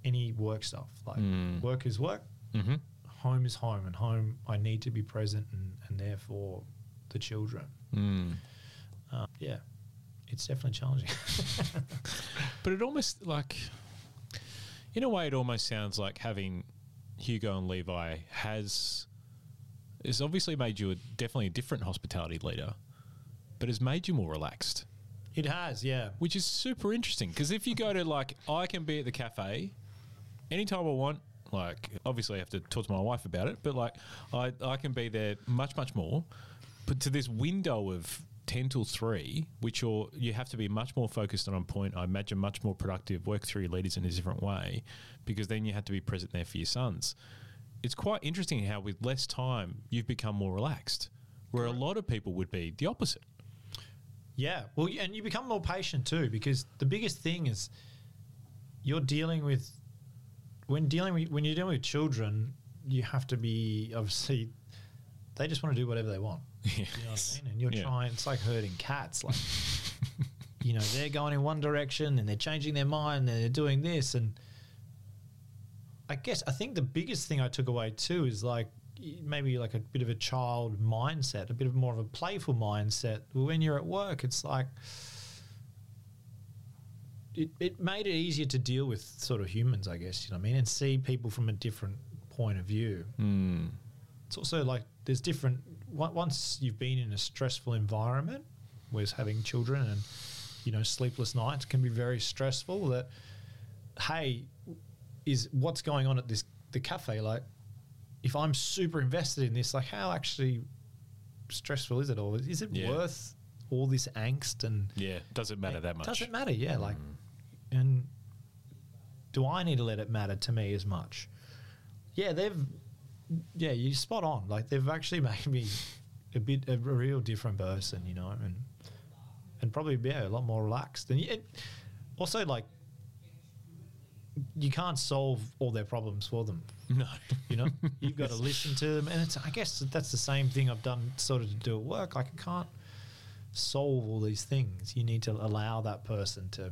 any work stuff. Like Mm. work is work, Mm-hmm. Home is home, and home I need to be present and, and there for the children. Mm. Uh, yeah, it's definitely challenging. [laughs] But it almost like, in a way, it almost sounds like having Hugo and Levi has has obviously made you a, definitely a different hospitality leader, but has made you more relaxed, it has, yeah. which is super interesting. Because if you go to like, I can be at the cafe anytime I want. Like, obviously, I have to talk to my wife about it, but like, I I can be there much much more. But to this window of 10 till 3, which you're, you have to be much more focused and on point, I imagine much more productive, work through your leaders in a different way, because then you have to be present there for your sons. It's quite interesting how, with less time, you've become more relaxed, where a lot of people would be the opposite. Yeah. Well, and you become more patient too because the biggest thing is you're dealing with when dealing with when you're dealing with children, you have to be obviously they just want to do whatever they want. [laughs] You know what I mean? And you're Yeah. trying. It's like herding cats. Like [laughs] you know, they're going in one direction and they're changing their mind and they're doing this and. I guess I think the biggest thing I took away too is like maybe like a bit of a child mindset, a bit of more of a playful mindset. When you're at work, it's like it, it made it easier to deal with sort of humans, I guess, you know what I mean, and see people from a different point of view. Mm. It's also like there's different once you've been in a stressful environment, whereas having children and you know sleepless nights can be very stressful. That hey, is what's going on at this the cafe like? If I'm super invested in this, like how actually stressful is it all? Is it Yeah. worth all this angst and Yeah, does it matter that much. does it matter, yeah. Like, and do I need to let it matter to me as much? Yeah, they've, yeah, you spot on. Like they've actually [laughs] made me a bit a real different person, you know, and and probably yeah, a lot more relaxed. And, and also like you can't solve all their problems for them. No. You know, [laughs] you've got to listen to them, and it's. I guess that's the same thing I've done sort of to do at work. Like I can't solve all these things. You need to allow that person to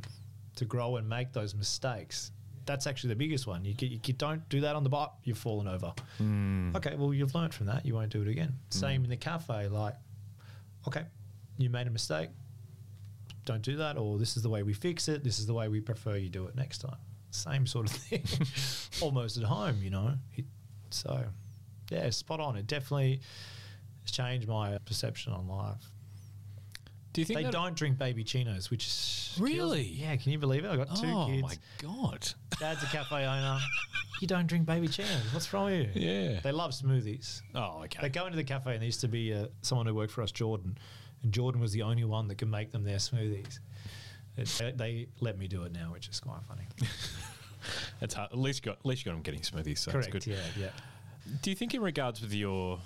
to grow and make those mistakes. That's actually the biggest one. You, get, you, don't do that on the bike, you've fallen over. Mm. Okay, well you've learned from that. You won't do it again. Same in the cafe. Like, okay, you made a mistake. Don't do that, or this is the way we fix it. This is the way we prefer you do it next time. Same sort of thing, [laughs] almost at home, you know. It, so, yeah, spot on. It definitely has changed my perception on life. Do you think They don't drink baby chinos, which is Really? Yeah, can you believe it? I got two Oh kids. Oh my god. Dad's a cafe owner. You don't drink baby chinos. What's wrong with you? Yeah. They love smoothies. Oh, okay. They go into the cafe and there used to be uh, someone who worked for us, Jordan, and Jordan was the only one that could make them their smoothies. It, they, let me do it now, which is quite funny. [laughs] That's hard. At least you got at least you got them getting smoothies. So that's Correct. good. Yeah, yeah. Do you think, in regards with your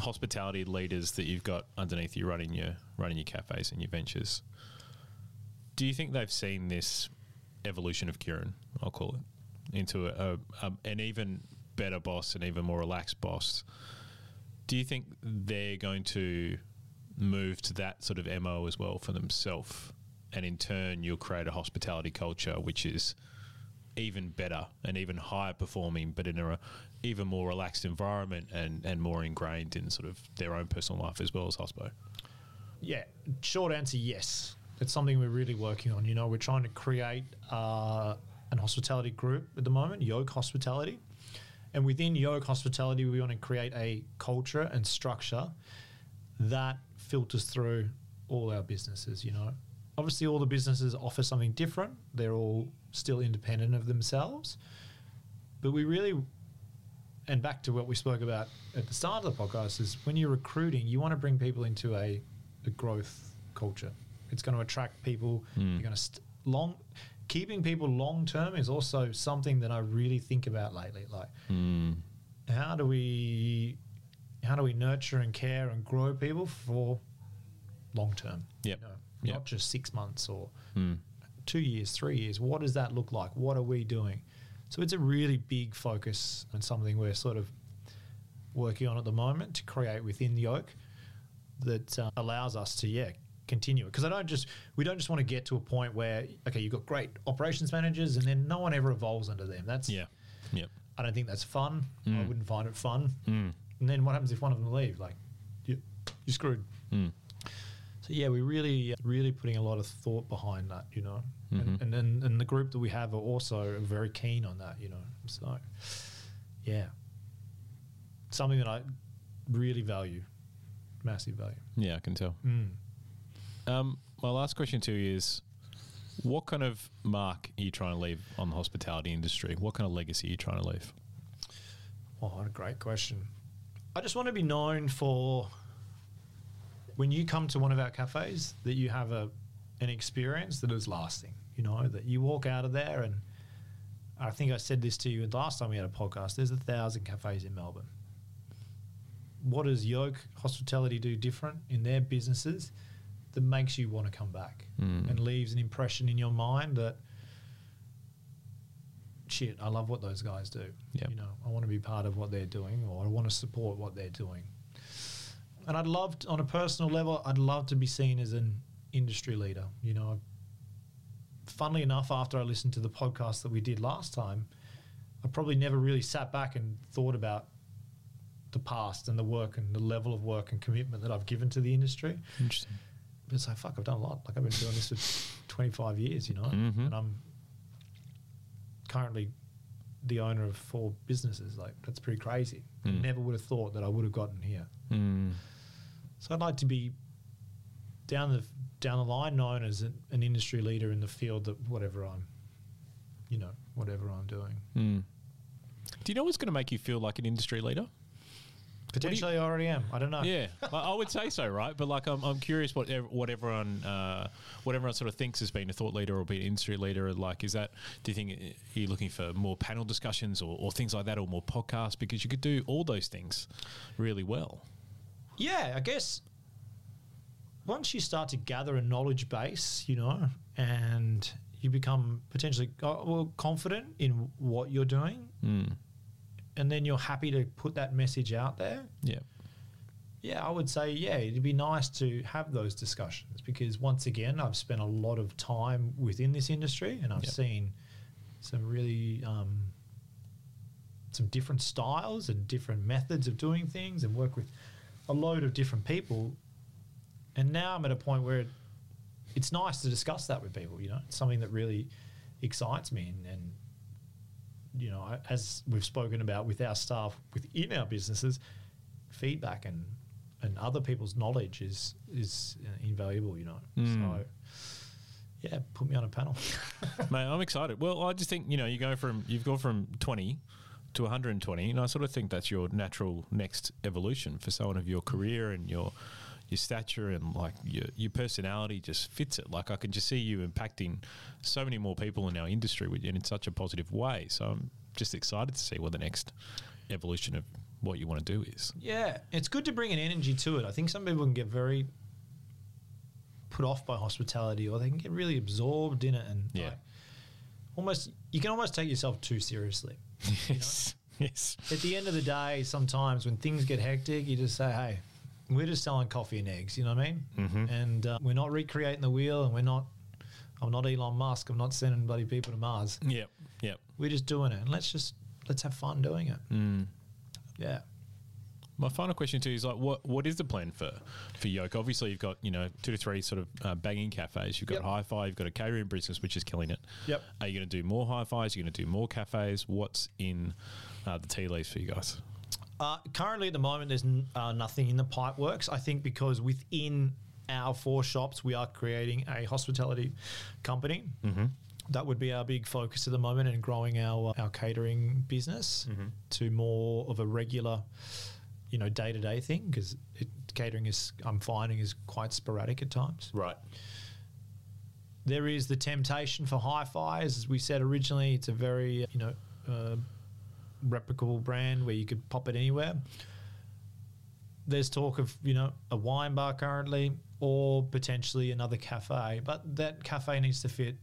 hospitality leaders that you've got underneath you running your running your cafes and your ventures, do you think they've seen this evolution of Kieran? I'll call it into a, a, a an even better boss, an even more relaxed boss. Do you think they're going to move to that sort of mo as well for themselves, and in turn, you'll create a hospitality culture which is even better and even higher performing, but in a even more relaxed environment and, and more ingrained in sort of their own personal life as well as hospo. Yeah, short answer, yes. It's something we're really working on. You know, we're trying to create uh, an hospitality group at the moment, Yolk Hospitality. And within Yolk Hospitality, we want to create a culture and structure that filters through all our businesses, you know. Obviously, all the businesses offer something different. They're all still independent of themselves. But we really, and back to what we spoke about at the start of the podcast, is when you're recruiting, you want to bring people into a, a growth culture. It's going to attract people. Mm. You're going to st- long keeping people long term is also something that I really think about lately. Like, Mm. how do we how do we nurture and care and grow people for long term? Yep. You know, Yep. Not just six months or Mm. two years, three years. What does that look like? What are we doing? So it's a really big focus and something we're sort of working on at the moment to create within the Yolk that uh, allows us to yeah continue it because I don't just we don't just want to get to a point where okay you've got great operations managers and then no one ever evolves under them. That's Yeah. Yep. I don't think that's fun. I Mm. wouldn't find it fun. Mm. And then what happens if one of them leave? Like you you're screwed. Mm. So yeah, we're really, really putting a lot of thought behind that, you know, Mhm. and, and then and the group that we have are also very keen on that, you know. So yeah, something that I really value, massive value. Yeah, I can tell. Mm. Um, my last question to you is what kind of mark are you trying to leave on the hospitality industry? What kind of legacy are you trying to leave? Oh, what a great question. I just want to be known for when you come to one of our cafes that you have a an experience that is lasting. You know, that you walk out of there and I think I said this to you last time we had a podcast. There's a thousand cafes in Melbourne. What does Yolk Hospitality do different in their businesses that makes you want to come back Mm. and leaves an impression in your mind that shit, I love what those guys do. Yep. You know, I want to be part of what they're doing or I want to support what they're doing. And I'd love, to, on a personal level, I'd love to be seen as an industry leader. You know, funnily enough, after I listened to the podcast that we did last time, I probably never really sat back and thought about the past and the work and the level of work and commitment that I've given to the industry. Interesting. But it's like, fuck, I've done a lot. Like, I've been doing this for [laughs] 25 years, you know, Mhm. and I'm currently the owner of four businesses. Like, that's pretty crazy. Mm. never would have thought that I would have gotten here. Mm. So I'd like to be down the down the line known as an, an industry leader in the field that whatever I'm, you know, whatever I'm doing. Mm. Do you know what's going to make you feel like an industry leader? Potentially, I already am. I don't know. Yeah, [laughs] like, I would say so, right? But like, I'm, I'm curious what what everyone uh, what everyone sort of thinks as being a thought leader or being an industry leader. Like, is that do you think uh, are you looking for more panel discussions or, or things like that, or more podcasts? Because you could do all those things really well. Yeah, I guess once you start to gather a knowledge base, you know, and you become potentially uh, well confident in what you're doing, Mm. and then you're happy to put that message out there. Yeah. Yeah, I would say yeah, it'd be nice to have those discussions because once again, I've spent a lot of time within this industry, and I've Yep. seen some really um, some different styles and different methods of doing things, and work with a load of different people. And now I'm at a point where it, it's nice to discuss that with people. You know, it's something that really excites me, and, and you know, as we've spoken about with our staff within our businesses, feedback and and other people's knowledge is is uh, invaluable. You know, Mm. so yeah, put me on a panel. [laughs] Mate, I'm excited. Well, I just think you know you go from you've gone from 20 to 120, and I sort of think that's your natural next evolution for someone of your career and your your stature and like your your personality just fits it. Like I can just see you impacting so many more people in our industry and in such a positive way. So I'm just excited to see what the next evolution of what you want to do is. yeah, it's good to bring an energy to it. I think some people can get very put off by hospitality, or they can get really absorbed in it, and Yeah. like, almost you can almost take yourself too seriously. Yes. Yes. At the end of the day, sometimes when things get hectic, you just say, "Hey, we're just selling coffee and eggs." You know what I mean? Mhm. And uh, we're not recreating the wheel, and we're not. I'm not Elon Musk. I'm not sending bloody people to Mars. Yep. Yep. We're just doing it, and let's just let's have fun doing it. Mm. Yeah. My final question to you is like, what what is the plan for for Yolk? Obviously, you've got you know two to three sort of uh, banging cafes. You've got Yep. Hifi. You've got a catering business, which is killing it. Yep. Are you going to do more Hifis? Are you going to do more cafes? What's in uh, the tea leaves for you guys? Uh, currently, at the moment, there's n- uh, nothing in the pipe works. I think because within our four shops, we are creating a hospitality company. Mm-hmm. That would be our big focus at the moment, and growing our our catering business to more of a regular, you know, day to day thing. Because catering is, I'm finding, is quite sporadic at times. Right. There is the temptation for Hifi, as we said originally. It's a very, you know, uh, replicable brand where you could pop it anywhere. There's talk of, you know, a wine bar currently or potentially another cafe, but that cafe needs to fit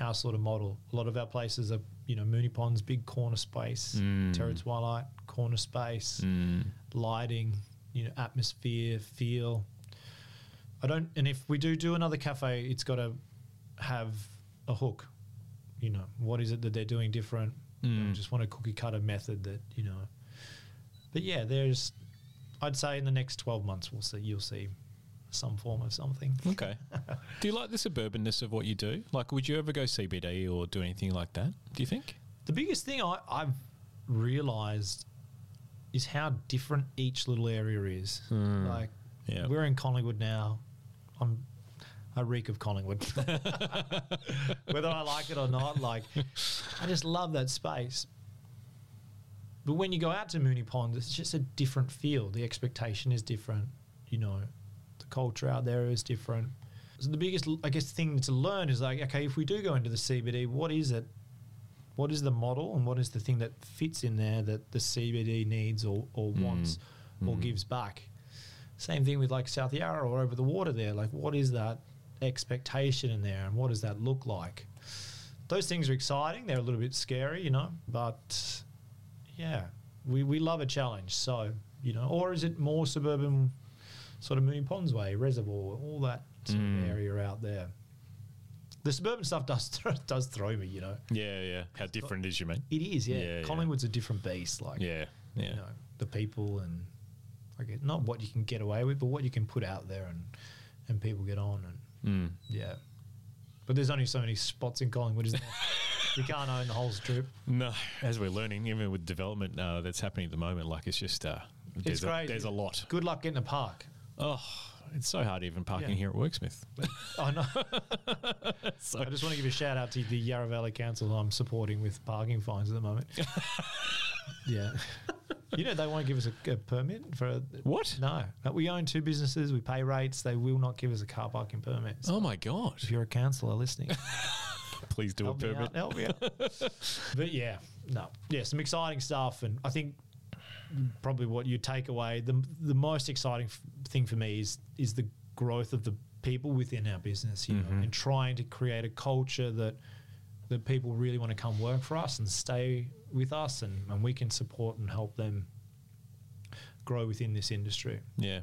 our sort of model. A lot of our places are, you know, Moonee Ponds, big corner space, Mm. Terror Twilight, corner space, Mm. lighting, you know, atmosphere, feel. I don't, and if we do do another cafe, it's got to have a hook. You know, what is it that they're doing different? You know, Mm. just want a cookie cutter method that you know. But yeah, there's. I'd say in the next twelve months, we'll see. You'll see some form of something. Okay. [laughs] do you like the suburbanness of what you do? Like, would you ever go CBD or do anything like that? Do you think? The biggest thing I, I've realised is how different each little area is. Hmm. Like Yeah. we're in Collingwood now. I'm I reek of Collingwood. [laughs] Whether I like it or not, like I just love that space. But when you go out to Moonee Pond, it's just a different feel. The expectation is different. You know, the culture out there is different. So the biggest, I guess, thing to learn is like, okay, if we do go into the CBD, what is it? What is the model, and what is the thing that fits in there that the CBD needs or, or wants or Mm. gives back? Same thing with like South Yarra or over the water there. Like, what is that expectation in there, and what does that look like? Those things are exciting. They're a little bit scary, you know, but yeah, we, we love a challenge. So, you know, or is it more suburban, sort of Moonee Ponds way, Reservoir, all that sort Mm. of area out there? The suburban stuff does [laughs] does throw me, you know. Yeah, yeah. How different is you mean? It is, yeah. Yeah, yeah. Collingwood's a different beast. Like, Yeah, yeah. you know, the people and I get not what you can get away with, but what you can put out there and and people get on and Mm. yeah. But there's only so many spots in Collingwood, isn't there? [laughs] you can't own the whole strip. No, as we're learning, even with development uh, that's happening at the moment, like it's just uh, there's, a, there's a lot. Good luck getting a park. Oh, it's so hard even parking Yeah. here at Worksmith. I know. Oh, [laughs] so, I just want to give a shout out to the Yarra Valley Council I'm supporting with parking fines at the moment. [laughs] yeah. You know, they won't give us a, a permit for a, what? No. We own two businesses, we pay rates, they will not give us a car parking permit. So Oh my god! if you're a councillor listening, [laughs] Please do a help me permit. out, help me out. but yeah, no. Yeah, some exciting stuff. And I think probably what you take away, the, the most exciting f- thing for me is, is the growth of the people within our business, you know, Mhm. and trying to create a culture that that people really want to come work for us and stay with us, and, and we can support and help them grow within this industry. Yeah.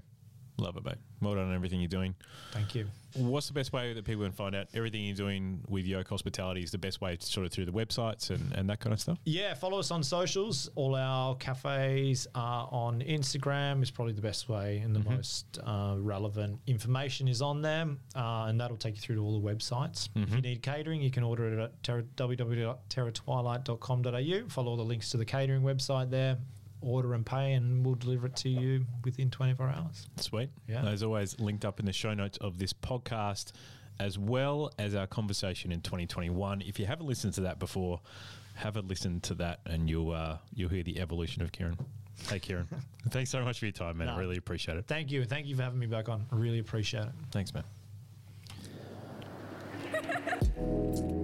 Love it, mate. Well done on everything you're doing. Thank you. What's the best way that people can find out everything you're doing with Yolk Hospitality? Is the best way to sort of through the websites and, and that kind of stuff? Yeah, follow us on socials. All our cafes are on Instagram. Is probably the best way and the Mhm. most uh, relevant information is on them, uh, and that'll take you through to all the websites. If you need catering, you can order it at terror, www.terrortwilight.com.au. Follow all the links to the catering website there. Order and pay, and we'll deliver it to you within 24 hours. Sweet. Yeah. As always, linked up in the show notes of this podcast, as well as our conversation in 2021. If you haven't listened to that before, have a listen to that, and you'll uh, you'll hear the evolution of Kieran. Hey, Kieran. [laughs] Thanks so much for your time, man. I really appreciate it. Thank you, thank you for having me back on. I really appreciate it. Thanks, man. [laughs]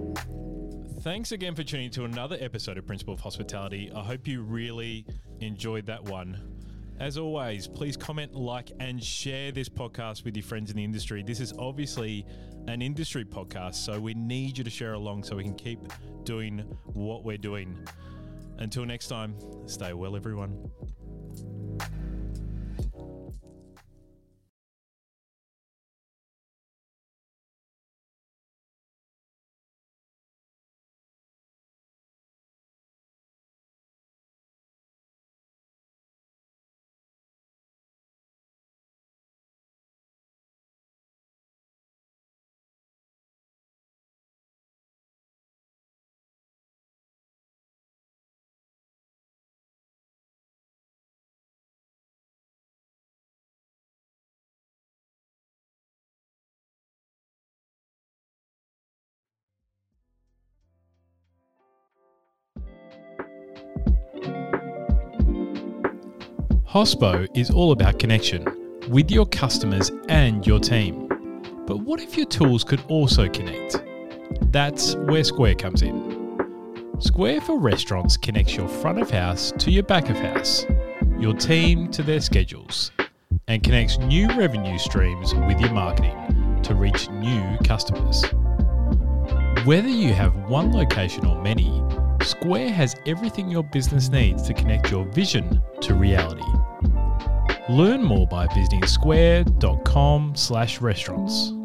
Thanks again for tuning to another episode of Principle of Hospitality. I hope you really enjoyed that one. As always, please comment, like, and share this podcast with your friends in the industry. This is obviously an industry podcast, so we need you to share along so we can keep doing what we're doing. Until next time, stay well, everyone. Hospo is all about connection with your customers and your team. But what if your tools could also connect? That's where Square comes in. Square for Restaurants connects your front of house to your back of house, your team to their schedules, and connects new revenue streams with your marketing to reach new customers. Whether you have one location or many, Square has everything your business needs to connect your vision to reality. Learn more by visiting square.com/restaurants.